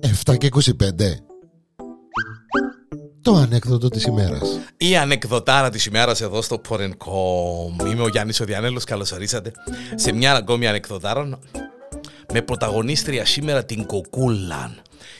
Εφτά και 25 το ανέκδοτο της ημέρας. Η ανεκδοτάρα της ημέρας εδώ στο Porn.com. Είμαι ο Γιάννης ο Διανέλος, καλώς ορίσατε σε μια ακόμη ανεκδοτάρα με πρωταγωνίστρια σήμερα την Κοκούλα.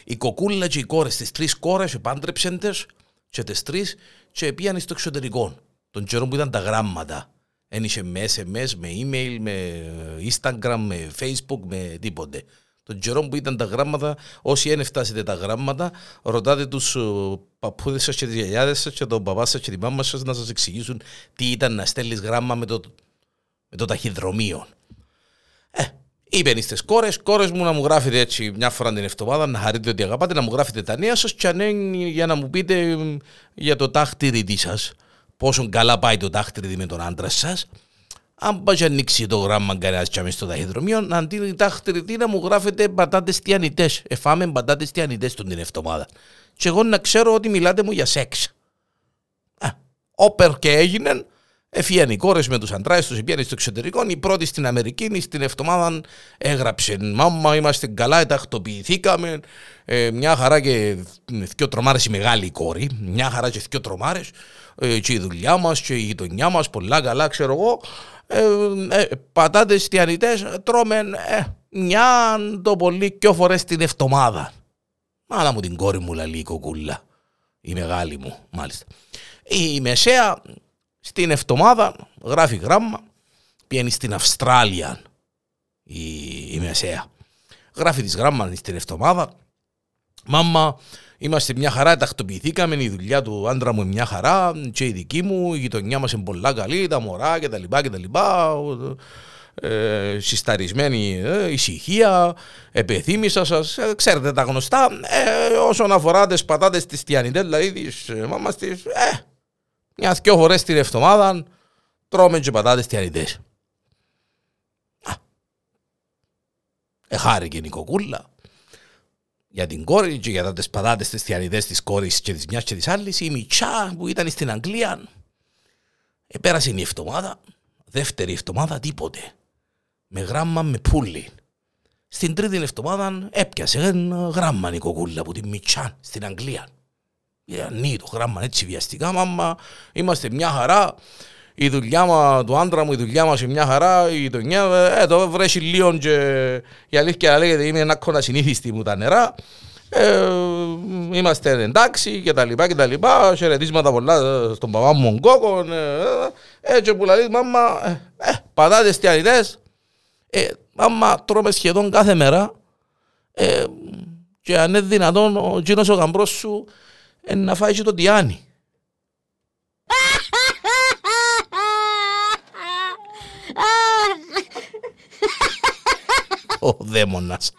Η Κοκούλα και οι κόρες, τις τρεις κόρες επάντρεψαν τις και τις τρεις και πήγαν στο εξωτερικό. Τον καιρό που ήταν τα γράμματα. Ένιξε με SMS, με email, με Instagram, με Facebook, με τίποτε. Τον καιρό που ήταν τα γράμματα, όσοι δεν φτάσετε τα γράμματα, ρωτάτε τους ε, παππούδες σας και τις γιαγιάδες σας και τον παπά σας και τη μάμα σας να σας εξηγήσουν τι ήταν να στέλνεις γράμμα με το, με το ταχυδρομείο. Ε, είπαν στι κόρες, κόρες μου να μου γράφετε έτσι μια φορά την εβδομάδα, να χαρείτε ότι αγαπάτε, να μου γράφετε τα νέα σας και αν για να μου πείτε για το τάχτηρι σας, πόσο καλά πάει το τάχτηρι με τον άντρα σας αν πάει να ανοίξει το γράμμα κανένας και στο ταχυδρομείο, αντί τα χτυριτή να μου γράφετε πατάτες τιανιτές. Εφάμε πατάτες τιανιτές τον την εβδομάδα. Και εγώ να ξέρω ότι μιλάτε μου για σεξ. όπερ και έγιναν, Εφίαν οι κόρε με του αντράδε του, πήγαν στο εξωτερικό. Η πρώτη στην Αμερική, στην εβδομάδα έγραψε Μάμα, είμαστε καλά, τακτοποιηθήκαμε. Ε, μια χαρά και δυο τρομάρες η μεγάλη κόρη. Μια χαρά και δυο τρομάρες. Ε, και η δουλειά μας και η γειτονιά μας, πολλά καλά, ξέρω εγώ ε, ε, πατάτες τιανιτές τρώμε ε, μια το πολύ πιο φορές την εβδομάδα. Μάλα μου την κόρη μου λαλεί η κοκούλα. Η μεγάλη μου μάλιστα. Η μεσαία στην εβδομάδα γράφει γράμμα πιένει στην Αυστράλια η, η μεσαία. Γράφει τις γράμμα στην εβδομάδα. Μάμα Είμαστε μια χαρά, τακτοποιηθήκαμε, η δουλειά του άντρα μου είναι μια χαρά και η δική μου, η γειτονιά μας είναι πολλά καλή, τα μωρά κτλ. κτλ. Ε, συσταρισμένη ε, ησυχία, επεθύμησα σας. Ε, ξέρετε τα γνωστά. Ε, όσον αφορά τις πατάτες της Τιανιτέ, δηλαδή τη ε, μάμας της, ε, μια δυο φορές την εβδομάδα τρώμε και πατάτες Τιανιτέ. Εχάρηκε η κοκούλα για την κόρη και για τις πατάτες τις θιανιδές της κόρης και της μιας και της άλλης η Μιτσά που ήταν στην Αγγλία επέρασε η εβδομάδα δεύτερη εβδομάδα τίποτε. Με γράμμα με πουλί στην τρίτη εβδομάδα έπιασε ένα γράμμα η κοκούλα από τη Μιτσά στην Αγγλία Ήταν το γράμμα έτσι βιαστικά μάμα είμαστε μια χαρά. Η δουλειά μα, του άντρα μου, η δουλειά μας είναι μια χαρά, η γειτονιά, ε, το βρέσει λίγο και η αλήθεια λέγεται είμαι ένα κόνα συνήθιστη μου τα νερά. Ε, είμαστε εντάξει και τα λοιπά και τα λοιπά, χαιρετίσματα πολλά στον παπά μου Κόκον, ε, ε, έτσι που λέει μάμα, ε, ε, πατάτες τιανιτές, ε, μάμα τρώμε σχεδόν κάθε μέρα. Ε, και αν είναι δυνατόν ο γίνος ο γαμπρός σου ε, να φάει και το τιάνι. ο δαίμονας.